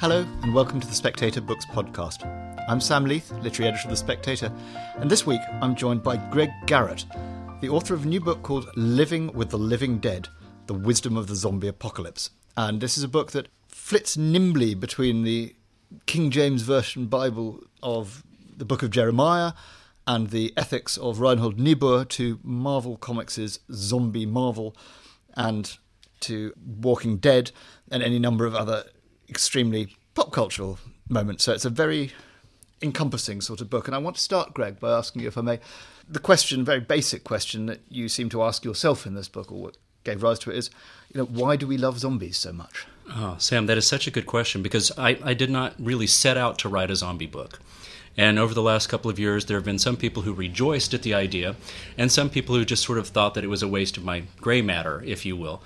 Hello, and welcome to the Spectator Books Podcast. I'm Sam Leith, literary editor of The Spectator, and this week I'm joined by Greg Garrett, the author of a new book called Living with the Living Dead The Wisdom of the Zombie Apocalypse. And this is a book that flits nimbly between the King James Version Bible of the Book of Jeremiah and the ethics of Reinhold Niebuhr to Marvel Comics' Zombie Marvel and to Walking Dead and any number of other extremely pop cultural moment. So it's a very encompassing sort of book. And I want to start, Greg, by asking you, if I may, the question, very basic question that you seem to ask yourself in this book, or what gave rise to it, is, you know, why do we love zombies so much? Oh, Sam, that is such a good question because I, I did not really set out to write a zombie book. And over the last couple of years, there have been some people who rejoiced at the idea, and some people who just sort of thought that it was a waste of my gray matter, if you will.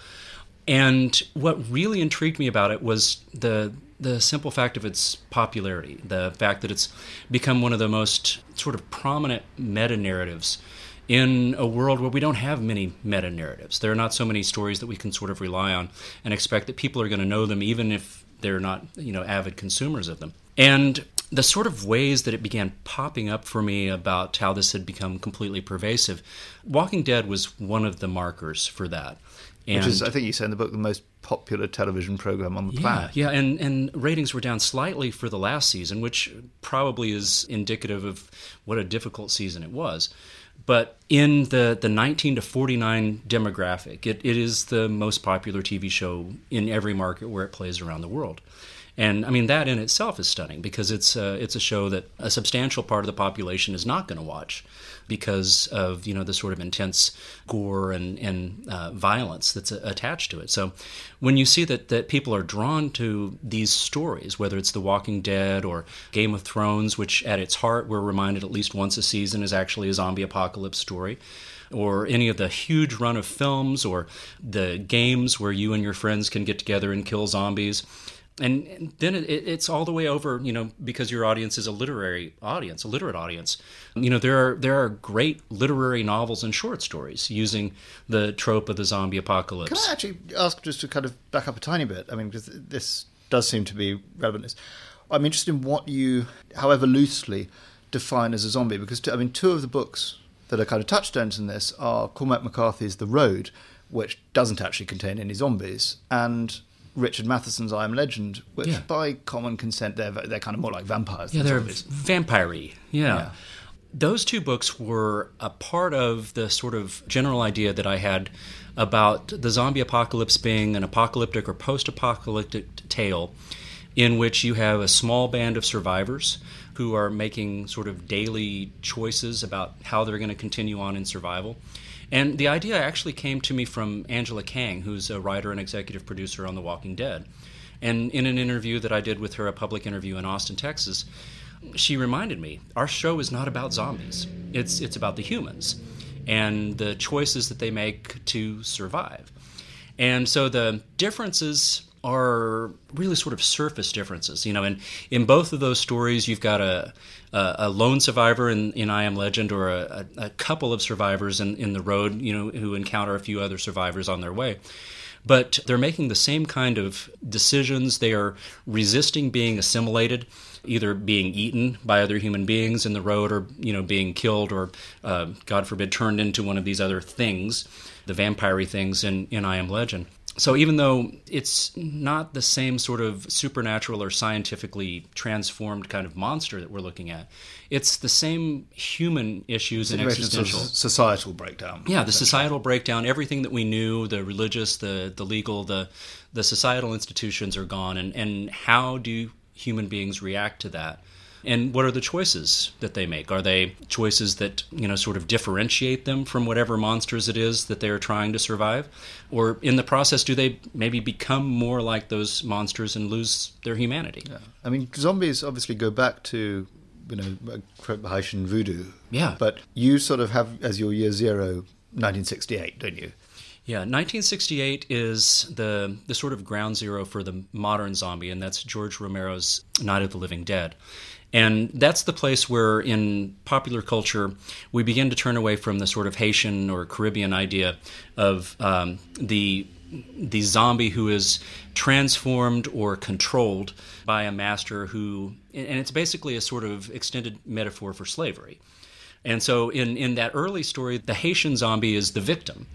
And what really intrigued me about it was the the simple fact of its popularity, the fact that it's become one of the most sort of prominent meta narratives in a world where we don't have many meta narratives. There are not so many stories that we can sort of rely on and expect that people are going to know them even if they're not, you know, avid consumers of them. And the sort of ways that it began popping up for me about how this had become completely pervasive, Walking Dead was one of the markers for that. And Which is, I think you say in the book, the most popular television program on the yeah, planet. Yeah, and, and ratings were down slightly for the last season, which probably is indicative of what a difficult season it was. But in the, the 19 to 49 demographic, it, it is the most popular TV show in every market where it plays around the world. And I mean that in itself is stunning because it's uh, it's a show that a substantial part of the population is not going to watch because of you know the sort of intense gore and and uh, violence that's attached to it. So when you see that that people are drawn to these stories, whether it's The Walking Dead or Game of Thrones, which at its heart we're reminded at least once a season is actually a zombie apocalypse story or any of the huge run of films or the games where you and your friends can get together and kill zombies and then it, it's all the way over you know because your audience is a literary audience a literate audience. You know there are there are great literary novels and short stories using the trope of the zombie apocalypse. Can i actually ask just to kind of back up a tiny bit? I mean because this does seem to be relevant i'm interested in what you however loosely define as a zombie because i mean two of the books that are kind of touchstones in this are cormac mccarthy's the road which doesn't actually contain any zombies and Richard Matheson's I Am Legend, which yeah. by common consent they're they're kind of more like vampires. Yeah, they're vampire yeah. yeah. Those two books were a part of the sort of general idea that I had about the zombie apocalypse being an apocalyptic or post apocalyptic tale in which you have a small band of survivors who are making sort of daily choices about how they're going to continue on in survival. And the idea actually came to me from Angela Kang, who's a writer and executive producer on The Walking Dead. And in an interview that I did with her, a public interview in Austin, Texas, she reminded me our show is not about zombies, it's, it's about the humans and the choices that they make to survive. And so the differences are really sort of surface differences. You know, in in both of those stories, you've got a a, a lone survivor in, in I Am Legend, or a, a, couple of survivors in in the road. You know, who encounter a few other survivors on their way. But they're making the same kind of decisions. They are resisting being assimilated, either being eaten by other human beings in the road, or you know, being killed, or uh, God forbid, turned into one of these other things, the vampire things in in I Am Legend so even though it's not the same sort of supernatural or scientifically transformed kind of monster that we're looking at, it's the same human issues and existential societal breakdown. Yeah, the societal breakdown. Everything that we knew, the religious, the the legal, the the societal institutions are gone, and and how do human beings react to that? And what are the choices that they make? Are they choices that, you know, sort of differentiate them from whatever monsters it is that they're trying to survive? Or in the process, do they maybe become more like those monsters and lose their humanity? Yeah. I mean, zombies obviously go back to, you know, Haitian voodoo. Yeah. But you sort of have as your year zero 1968, don't you? Yeah, 1968 is the the sort of ground zero for the modern zombie, and that's George Romero's Night of the Living Dead. And that's the place where, in popular culture, we begin to turn away from the sort of Haitian or Caribbean idea of um, the the zombie who is transformed or controlled by a master who, and it's basically a sort of extended metaphor for slavery. And so in, in that early story, the Haitian zombie is the victim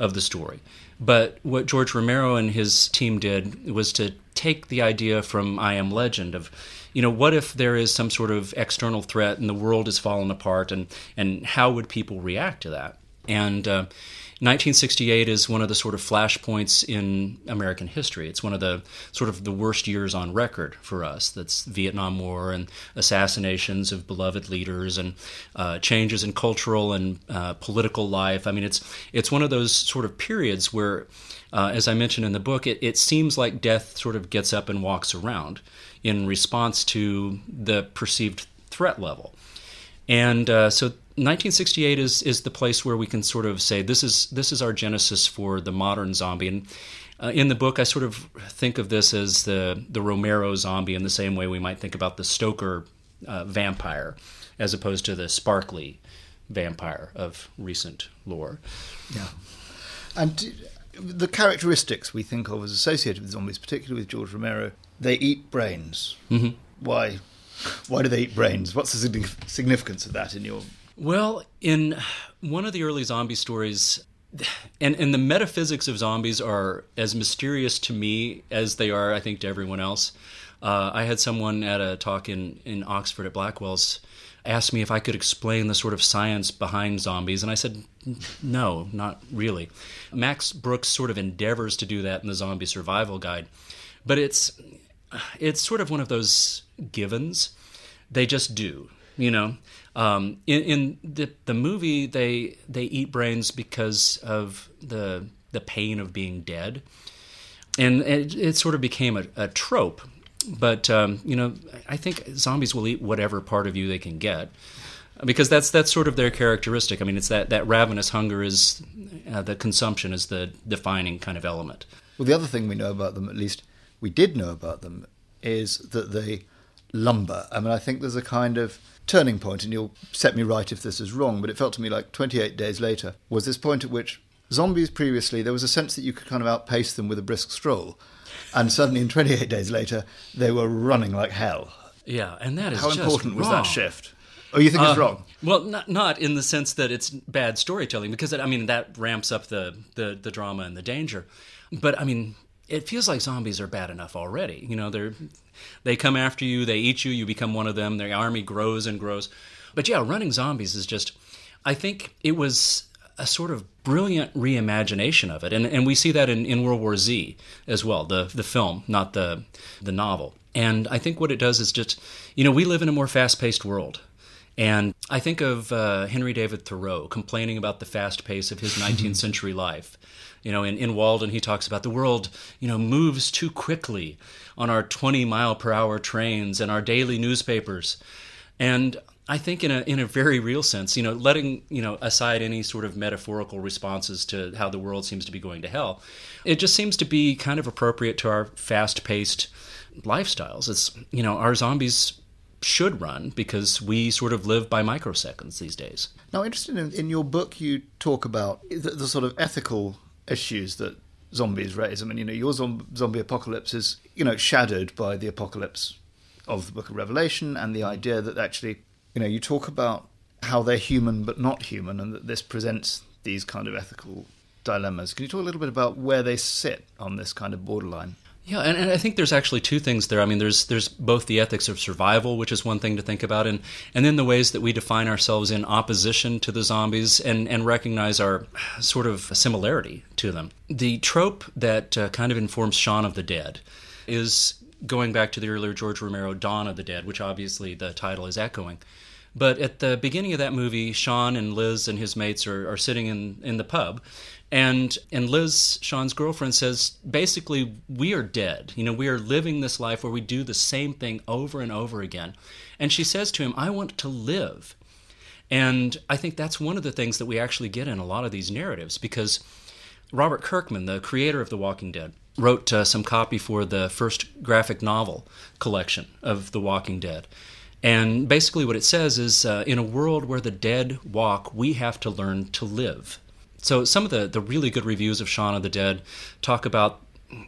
of the story. But what George Romero and his team did was to take the idea from I Am Legend of, you know, what if there is some sort of external threat and the world is falling apart, and and how would people react to that? And uh, 1968 is one of the sort of flashpoints in American history. It's one of the sort of the worst years on record for us. That's Vietnam War and assassinations of beloved leaders and uh, changes in cultural and uh, political life. I mean, it's it's one of those sort of periods where, uh, as I mentioned in the book, it, it seems like death sort of gets up and walks around in response to the perceived threat level. And uh, so 1968 is is the place where we can sort of say this is this is our genesis for the modern zombie. And uh, in the book, I sort of think of this as the the Romero zombie in the same way we might think about the Stoker uh, vampire, as opposed to the sparkly vampire of recent lore. Yeah, and the characteristics we think of as associated with zombies, particularly with George Romero, they eat brains. Mm-hmm. Why? Why do they eat brains? What's the significance of that in your well, in one of the early zombie stories, and, and the metaphysics of zombies are as mysterious to me as they are, I think, to everyone else. Uh, I had someone at a talk in, in Oxford at Blackwell's ask me if I could explain the sort of science behind zombies, and I said, no, not really. Max Brooks sort of endeavors to do that in the Zombie Survival Guide, but it's it's sort of one of those givens. They just do, you know. Um, in, in the the movie, they they eat brains because of the the pain of being dead, and it, it sort of became a, a trope. But um, you know, I think zombies will eat whatever part of you they can get because that's that's sort of their characteristic. I mean, it's that that ravenous hunger is uh, the consumption is the defining kind of element. Well, the other thing we know about them, at least we did know about them, is that they lumber. I mean, I think there's a kind of turning point, and you'll set me right if this is wrong, but it felt to me like 28 days later was this point at which zombies previously, there was a sense that you could kind of outpace them with a brisk stroll. And suddenly, in 28 days later, they were running like hell. Yeah, and that is how important was that shift? Oh, you think uh, it's wrong? Well, not, not in the sense that it's bad storytelling, because it, I mean that ramps up the, the the drama and the danger. But I mean, it feels like zombies are bad enough already. You know, they're they come after you, they eat you, you become one of them. Their army grows and grows. But yeah, running zombies is just. I think it was a sort of brilliant reimagination of it, and and we see that in, in World War Z as well, the the film, not the the novel. And I think what it does is just, you know, we live in a more fast paced world. And I think of uh, Henry David Thoreau complaining about the fast pace of his 19th century life. You know, in, in Walden, he talks about the world, you know, moves too quickly on our 20 mile per hour trains and our daily newspapers. And I think in a in a very real sense, you know, letting you know aside any sort of metaphorical responses to how the world seems to be going to hell, it just seems to be kind of appropriate to our fast-paced lifestyles. It's you know our zombies should run because we sort of live by microseconds these days. Now, interested in, in your book, you talk about the, the sort of ethical issues that zombies raise. I mean, you know, your zombie apocalypse is, you know, shadowed by the apocalypse of the Book of Revelation and the idea that actually, you know, you talk about how they're human but not human, and that this presents these kind of ethical dilemmas. Can you talk a little bit about where they sit on this kind of borderline? Yeah, and, and, I think there's actually two things there. I mean, there's there's both the ethics of survival, which is one thing to think about, and and then the ways that we define ourselves in opposition to the zombies and and recognize our sort of similarity to them. The trope that uh, kind of informs Shaun of the Dead is going back to the earlier George Romero Dawn of the Dead, which obviously the title is echoing. But at the beginning of that movie, Shaun and Liz and his mates are, are sitting in, in the pub, and and Liz, Shaun's girlfriend, says basically we are dead. You know, we are living this life where we do the same thing over and over again. And she says to him, "I want to live." And I think that's one of the things that we actually get in a lot of these narratives because Robert Kirkman, the creator of The Walking Dead, wrote uh, some copy for the first graphic novel collection of The Walking Dead. And basically, what it says is uh, in a world where the dead walk, we have to learn to live So some of the, the really good reviews of Shaun of the Dead talk about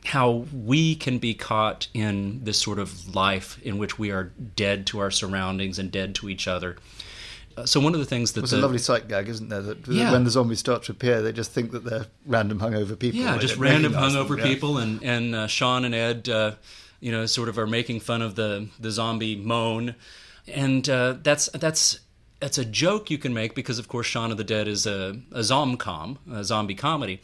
how we can be caught in this sort of life in which we are dead to our surroundings and dead to each other. Uh, so one of the things that it's the, a lovely sight gag, isn't there? That Yeah. when the zombies start to appear, they just think that they're random hungover people. yeah, just random recognise them, hungover yeah. people, and and uh, Shaun and Ed, uh, you know, sort of are making fun of the the zombie moan, and uh, that's that's that's a joke you can make because of course Shaun of the Dead is a a zomcom, a zombie comedy.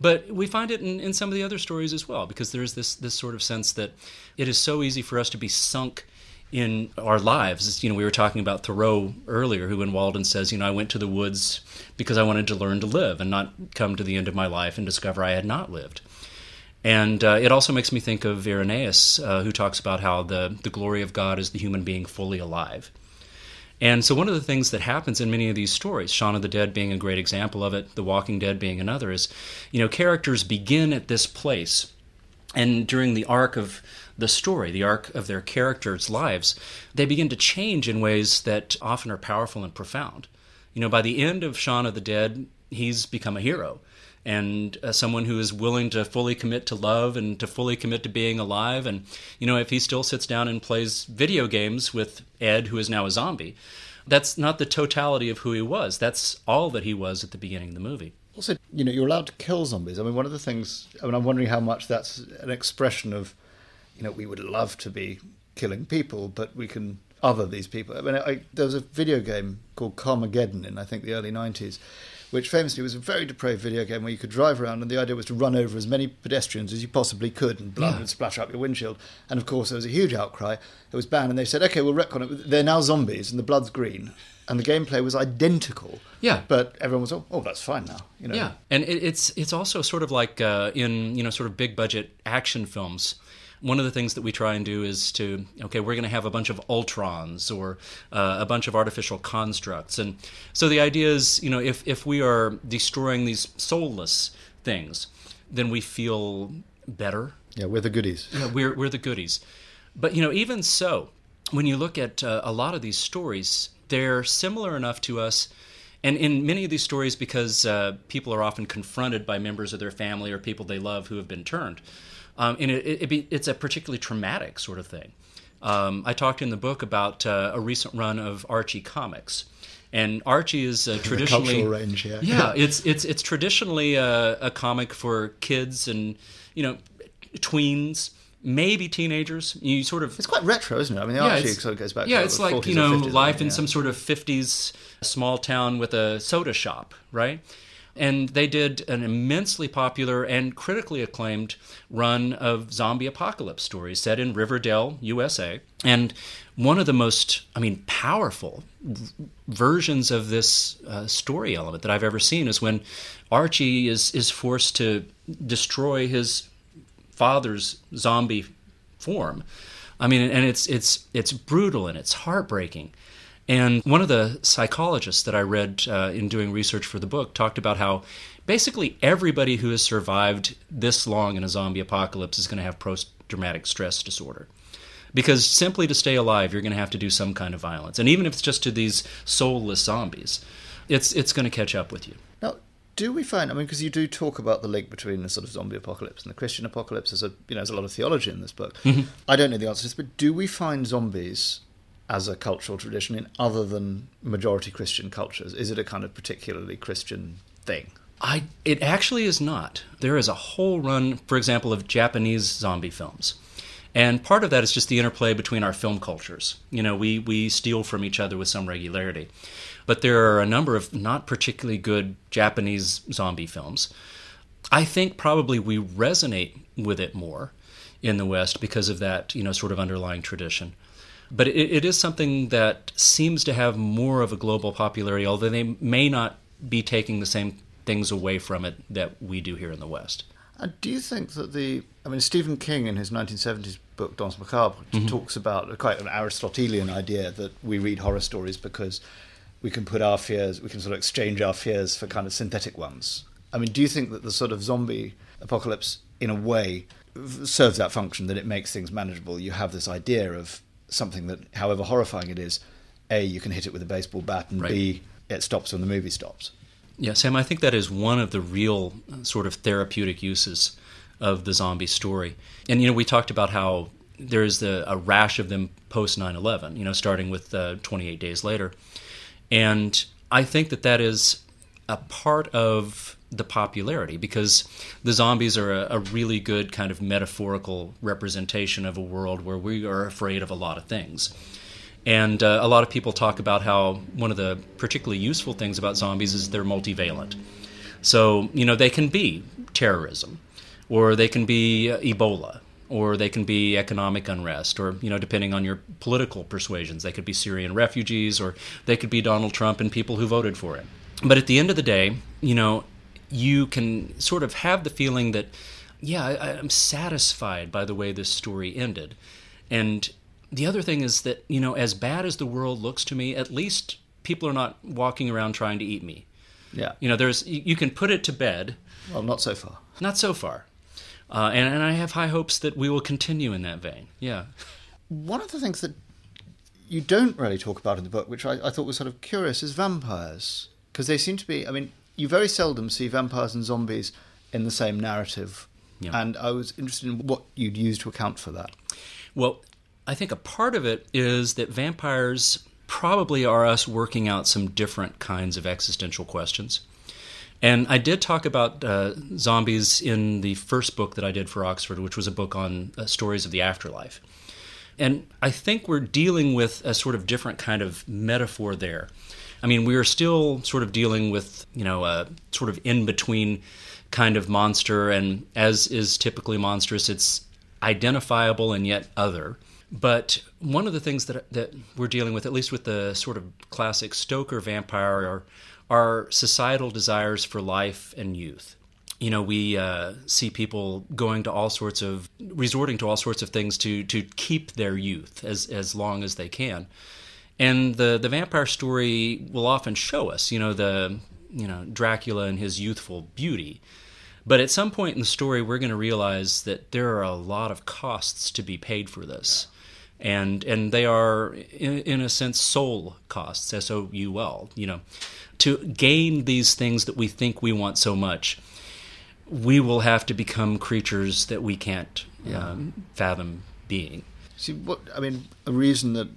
But we find it in, in some of the other stories as well, because there's this this sort of sense that it is so easy for us to be sunk in our lives. You know, we were talking about Thoreau earlier, who in Walden says, you know, I went to the woods because I wanted to learn to live and not come to the end of my life and discover I had not lived. And uh, it also makes me think of Irenaeus, uh, who talks about how the, the glory of God is the human being fully alive. And so, one of the things that happens in many of these stories, Shaun of the Dead being a great example of it, The Walking Dead being another, is you know, characters begin at this place, and during the arc of the story, the arc of their characters' lives, they begin to change in ways that often are powerful and profound. You know, by the end of Shaun of the Dead, he's become a hero and uh, someone who is willing to fully commit to love and to fully commit to being alive. And, you know, if he still sits down and plays video games with Ed, who is now a zombie, that's not the totality of who he was. That's all that he was at the beginning of the movie. Also, you know, you're allowed to kill zombies. I mean, one of the things. I mean, I'm wondering how much that's an expression of, you know, we would love to be killing people, but we can other these people. I mean, I, there was a video game called Carmageddon in I think the early '90s, which famously was a very depraved video game where you could drive around, and the idea was to run over as many pedestrians as you possibly could, and blood Yeah. would splash up your windshield. And of course, there was a huge outcry. It was banned, and they said, "Okay, we'll retcon it. They're now zombies, and the blood's green." And the gameplay was identical. Yeah. But everyone was, oh, oh that's fine now. You know. Yeah, and it, it's it's also sort of like uh, in you know sort of big budget action films. One of the things that we try and do is to okay, we're going to have a bunch of ultrons or uh, a bunch of artificial constructs, and so the idea is you know if if we are destroying these soulless things, then we feel better Yeah, we're the goodies. yeah, we're we're the goodies. But you know, even so, when you look at uh, a lot of these stories, they're similar enough to us. And in many of these stories, because uh, people are often confronted by members of their family or people they love who have been turned, um, and it, it be, it's a particularly traumatic sort of thing. Um, I talked in the book about uh, a recent run of Archie comics, and Archie is uh, traditionally cultural range, yeah. yeah, it's it's it's traditionally a, a comic for kids and you know tweens, maybe teenagers. You sort of It's quite retro, isn't it? I mean, the yeah, Archie sort of goes back yeah, it's like 40s you know 50s, I life in yeah. some sort of '50s small town with a soda shop, right? And they did an immensely popular and critically acclaimed run of zombie apocalypse stories set in Riverdale, USA. And one of the most, I mean, powerful versions of this uh, story element that I've ever seen is when Archie is is forced to destroy his father's zombie form. I mean, and it's it's it's brutal and it's heartbreaking. And one of the psychologists that I read uh, in doing research for the book talked about how basically everybody who has survived this long in a zombie apocalypse is going to have post-traumatic stress disorder. Because simply to stay alive, you're going to have to do some kind of violence, and even if it's just to these soulless zombies, it's it's going to catch up with you. Now, do we find? I mean, because you do talk about the link between the sort of zombie apocalypse and the Christian apocalypse. There's a you know there's a lot of theology in this book. Mm-hmm. I don't know the answer to this, but do we find zombies as a cultural tradition in other than majority Christian cultures? Is it a kind of particularly Christian thing? I it actually is not. There is a whole run, for example, of Japanese zombie films. And part of that is just the interplay between our film cultures. You know, we, we steal from each other with some regularity. But there are a number of not particularly good Japanese zombie films. I think probably we resonate with it more in the West because of that, you know, sort of underlying tradition. But it, it is something that seems to have more of a global popularity, although they may not be taking the same things away from it that we do here in the West. And do you think that the? I mean, Stephen King in his 1970s book Danse Macabre Mm-hmm. talks about quite an Aristotelian idea that we read horror stories because we can put our fears, we can sort of exchange our fears for kind of synthetic ones. I mean, do you think that the sort of zombie apocalypse, in a way, serves that function that it makes things manageable? You have this idea of something that, however horrifying it is, a you can hit it with a baseball bat, and Right. b it stops when the movie stops. Yeah, Sam, I think that is one of the real uh, sort of therapeutic uses of the zombie story. And, you know, we talked about how there's the, a rash of them post 9 11, you know, starting with uh, 28 days later. And I think that that is a part of the popularity because the zombies are a, a, really good kind of metaphorical representation of a world where we are afraid of a lot of things. And uh, a lot of people talk about how one of the particularly useful things about zombies is they're multivalent. So, you know, they can be terrorism, or they can be uh, Ebola, or they can be economic unrest, or, you know, depending on your political persuasions, they could be Syrian refugees, or they could be Donald Trump and people who voted for him. But at the end of the day, you know, you can sort of have the feeling that, yeah, I, I'm satisfied by the way this story ended. And the other thing is that, you know, as bad as the world looks to me, at least people are not walking around trying to eat me. Yeah. You know, there's you can put it to bed. Well, not so far. Not so far. Uh, and, and I have high hopes that we will continue in that vein. Yeah. One of the things that you don't really talk about in the book, which I, I thought was sort of curious, is vampires. Because they seem to be, I mean, you very seldom see vampires and zombies in the same narrative. Yeah. And I was interested in what you'd use to account for that. Well, I think a part of it is that vampires probably are us working out some different kinds of existential questions. And I did talk about uh, zombies in the first book that I did for Oxford, which was a book on uh, stories of the afterlife. And I think we're dealing with a sort of different kind of metaphor there. I mean, we are still sort of dealing with, you know, a sort of in between kind of monster, and as is typically monstrous, it's identifiable and yet other. But one of the things that that we're dealing with, at least with the sort of classic Stoker vampire, are are societal desires for life and youth. You know, we uh, see people going to all sorts of resorting to all sorts of things to to keep their youth as as long as they can. And the the vampire story will often show us, you know, the you know Dracula and his youthful beauty. But at some point in the story, we're going to realize that there are a lot of costs to be paid for this and and they are in, in a sense soul costs s o u l you know to gain these things that we think we want so much we will have to become creatures that we can't yeah. um, fathom being see what i mean a reason that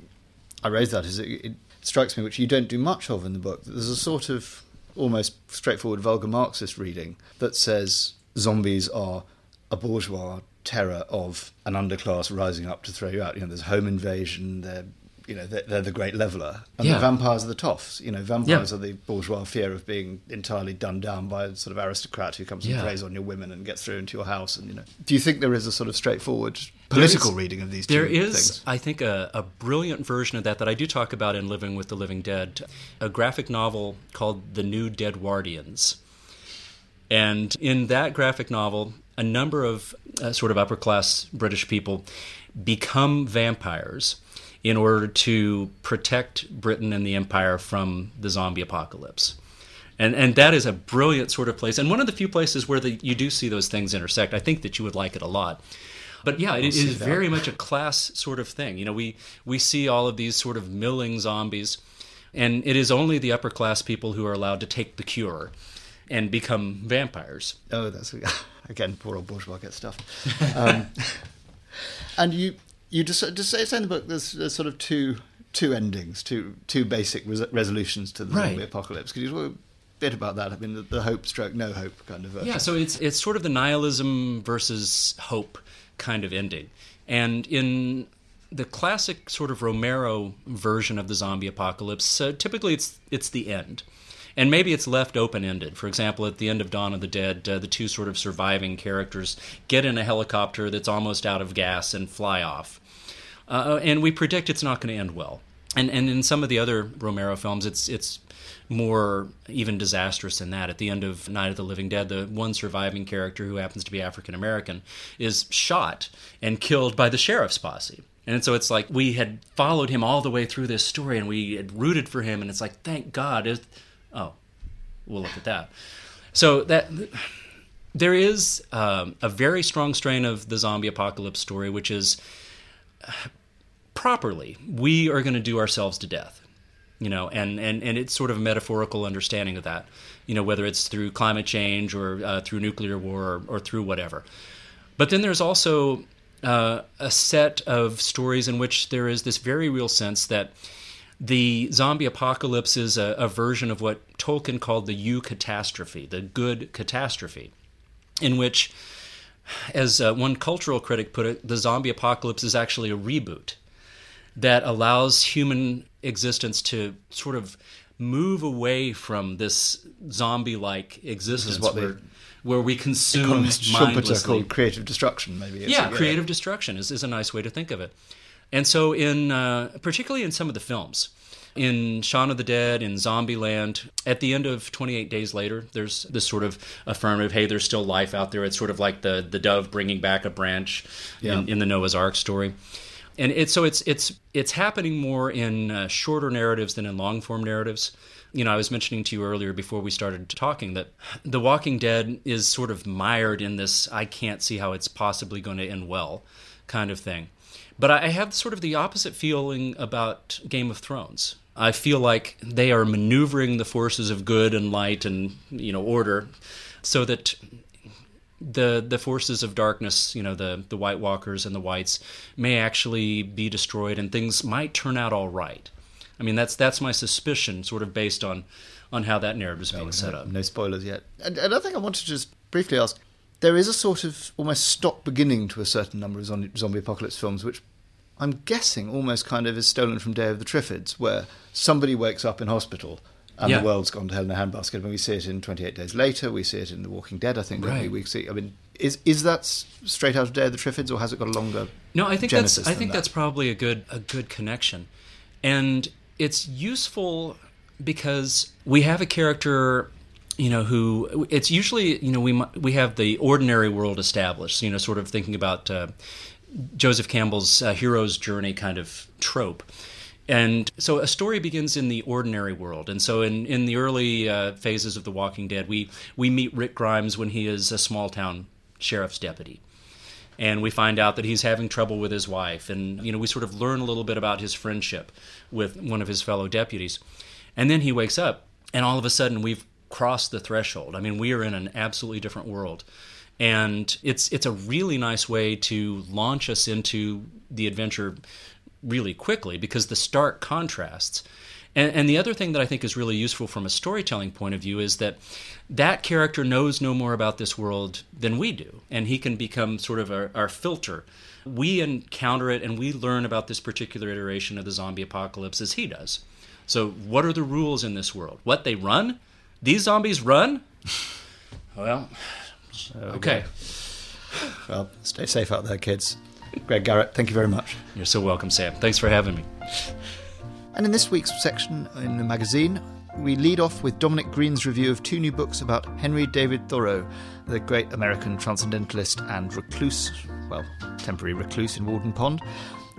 i raise that is it, it strikes me which you don't do much of in the book there's a sort of almost straightforward vulgar marxist reading that says zombies are a bourgeois terror of an underclass rising up to throw you out. You know, there's home invasion. They're you know they're, they're the great leveler, and yeah. the vampires are the toffs. You know, vampires yeah. are the bourgeois fear of being entirely done down by a sort of aristocrat who comes and yeah. preys on your women and gets through into your house. And you know, do you think there is a sort of straightforward political is, reading of these? There is, things? There is, I think, a, a brilliant version of that that I do talk about in Living with the Living Dead, a graphic novel called The New Deadwardians. And in that graphic novel, a number of uh, sort of upper class British people become vampires in order to protect Britain and the Empire from the zombie apocalypse. And, and that is a brilliant sort of place, and one of the few places where the, you do see those things intersect. I think that you would like it a lot. But yeah, it, is that. very much a class sort of thing. You know, we we see all of these sort of milling zombies, and it is only the upper class people who are allowed to take the cure and become vampires. Oh, that's again poor old bourgeois get stuff. Um, and you you just just say, in the book there's, there's, sort of two two endings, two two basic res- resolutions to the right. zombie apocalypse. Could you talk a bit about that? I mean, the, the hope stroke no hope kind of version. Yeah, so it's it's sort of the nihilism versus hope kind of ending, and in the classic sort of Romero version of the zombie apocalypse, uh, typically it's it's the end and maybe it's left open ended. For example, at the end of Dawn of the Dead, uh, the two sort of surviving characters get in a helicopter that's almost out of gas and fly off. Uh, and we predict it's not going to end well. And and in some of the other Romero films, it's it's more even disastrous than that. At the end of Night of the Living Dead, the one surviving character who happens to be African American is shot and killed by the sheriff's posse. And so it's like we had followed him all the way through this story and we had rooted for him. And it's like, thank God. Oh, we'll look at that. So that there is um, a very strong strain of the zombie apocalypse story, which is properly we are going to do ourselves to death. you know, and, and, and it's sort of a metaphorical understanding of that, you know, whether it's through climate change or uh, through nuclear war or, or, through whatever. But then there's also uh, a set of stories in which there is this very real sense that the zombie apocalypse is a, a version of what Tolkien called the eucatastrophe, the good catastrophe, in which, as uh, one cultural critic put it, the zombie apocalypse is actually a reboot that allows human existence to sort of move away from this zombie-like existence where, where we consume mindlessly. called creative destruction, maybe. yeah, creative destruction is, is a nice way to think of it. And so, in uh, particularly in some of the films, in Shaun of the Dead, in Zombieland, at the end of 28 Days Later, there's this sort of affirmative, hey, there's still life out there. It's sort of like the, the dove bringing back a branch yeah. in, in, the Noah's Ark story. And it's so it's it's it's happening more in uh, shorter narratives than in long form narratives. You know, I was mentioning to you earlier before we started talking that The Walking Dead is sort of mired in this I can't see how it's possibly going to end well kind of thing. But I have sort of the opposite feeling about Game of Thrones. I feel like they are maneuvering the forces of good and light and you know order, so that the the forces of darkness, you know, the the White Walkers and the Whites, may actually be destroyed, and things might turn out all right. I mean, that's that's my suspicion, sort of based on on how that narrative is oh, being set up. No spoilers yet. And, and I think I want to just briefly ask: there is a sort of almost stop beginning to a certain number of zombie apocalypse films, which I'm guessing almost kind of is stolen from Day of the Triffids, where somebody wakes up in hospital and yeah. the world's gone to hell in a handbasket. And we see it in 28 Days Later, we see it in The Walking Dead, I think, right. we? see, I mean, is is that straight out of Day of the Triffids, or has it got a longer? No, I think that's I think that? that's probably a good a good connection, and it's useful because we have a character you know who it's usually you know we we have the ordinary world established you know sort of thinking about uh, Joseph Campbell's uh, hero's journey kind of trope. And so a story begins in the ordinary world. And so in, in the early uh, phases of The Walking Dead, we, we meet Rick Grimes when he is a small town sheriff's deputy. And we find out that he's having trouble with his wife. And, you know, we sort of learn a little bit about his friendship with one of his fellow deputies. And then he wakes up, and all of a sudden we've crossed the threshold. I mean, we are in an absolutely different world and it's it's a really nice way to launch us into the adventure really quickly because the stark contrasts. And, and, the other thing that I think is really useful from a storytelling point of view is that that character knows no more about this world than we do, and he can become sort of our, our filter. We encounter it and we learn about this particular iteration of the zombie apocalypse as he does. So, what are the rules in this world? What they run? These zombies run? well, oh, okay. Well, stay safe out there, kids. Greg Garrett, thank you very much. You're so welcome, Sam. Thanks for having me. And in this week's section in the magazine, we lead off with Dominic Green's review of two new books about Henry David Thoreau, the great American transcendentalist and recluse, well, temporary recluse in Walden Pond.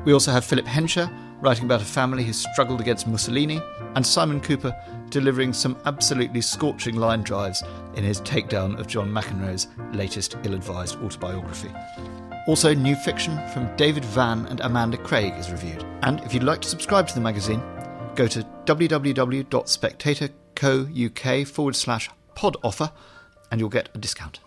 We also have Philip Hensher writing about a family who struggled against Mussolini, and Simon Kuper delivering some absolutely scorching line drives in his takedown of John McEnroe's latest ill advised autobiography. Also, new fiction from David Vann and Amanda Craig is reviewed. And if you'd like to subscribe to the magazine, go to www.spectatorcouk forward slash pod offer and you'll get a discount.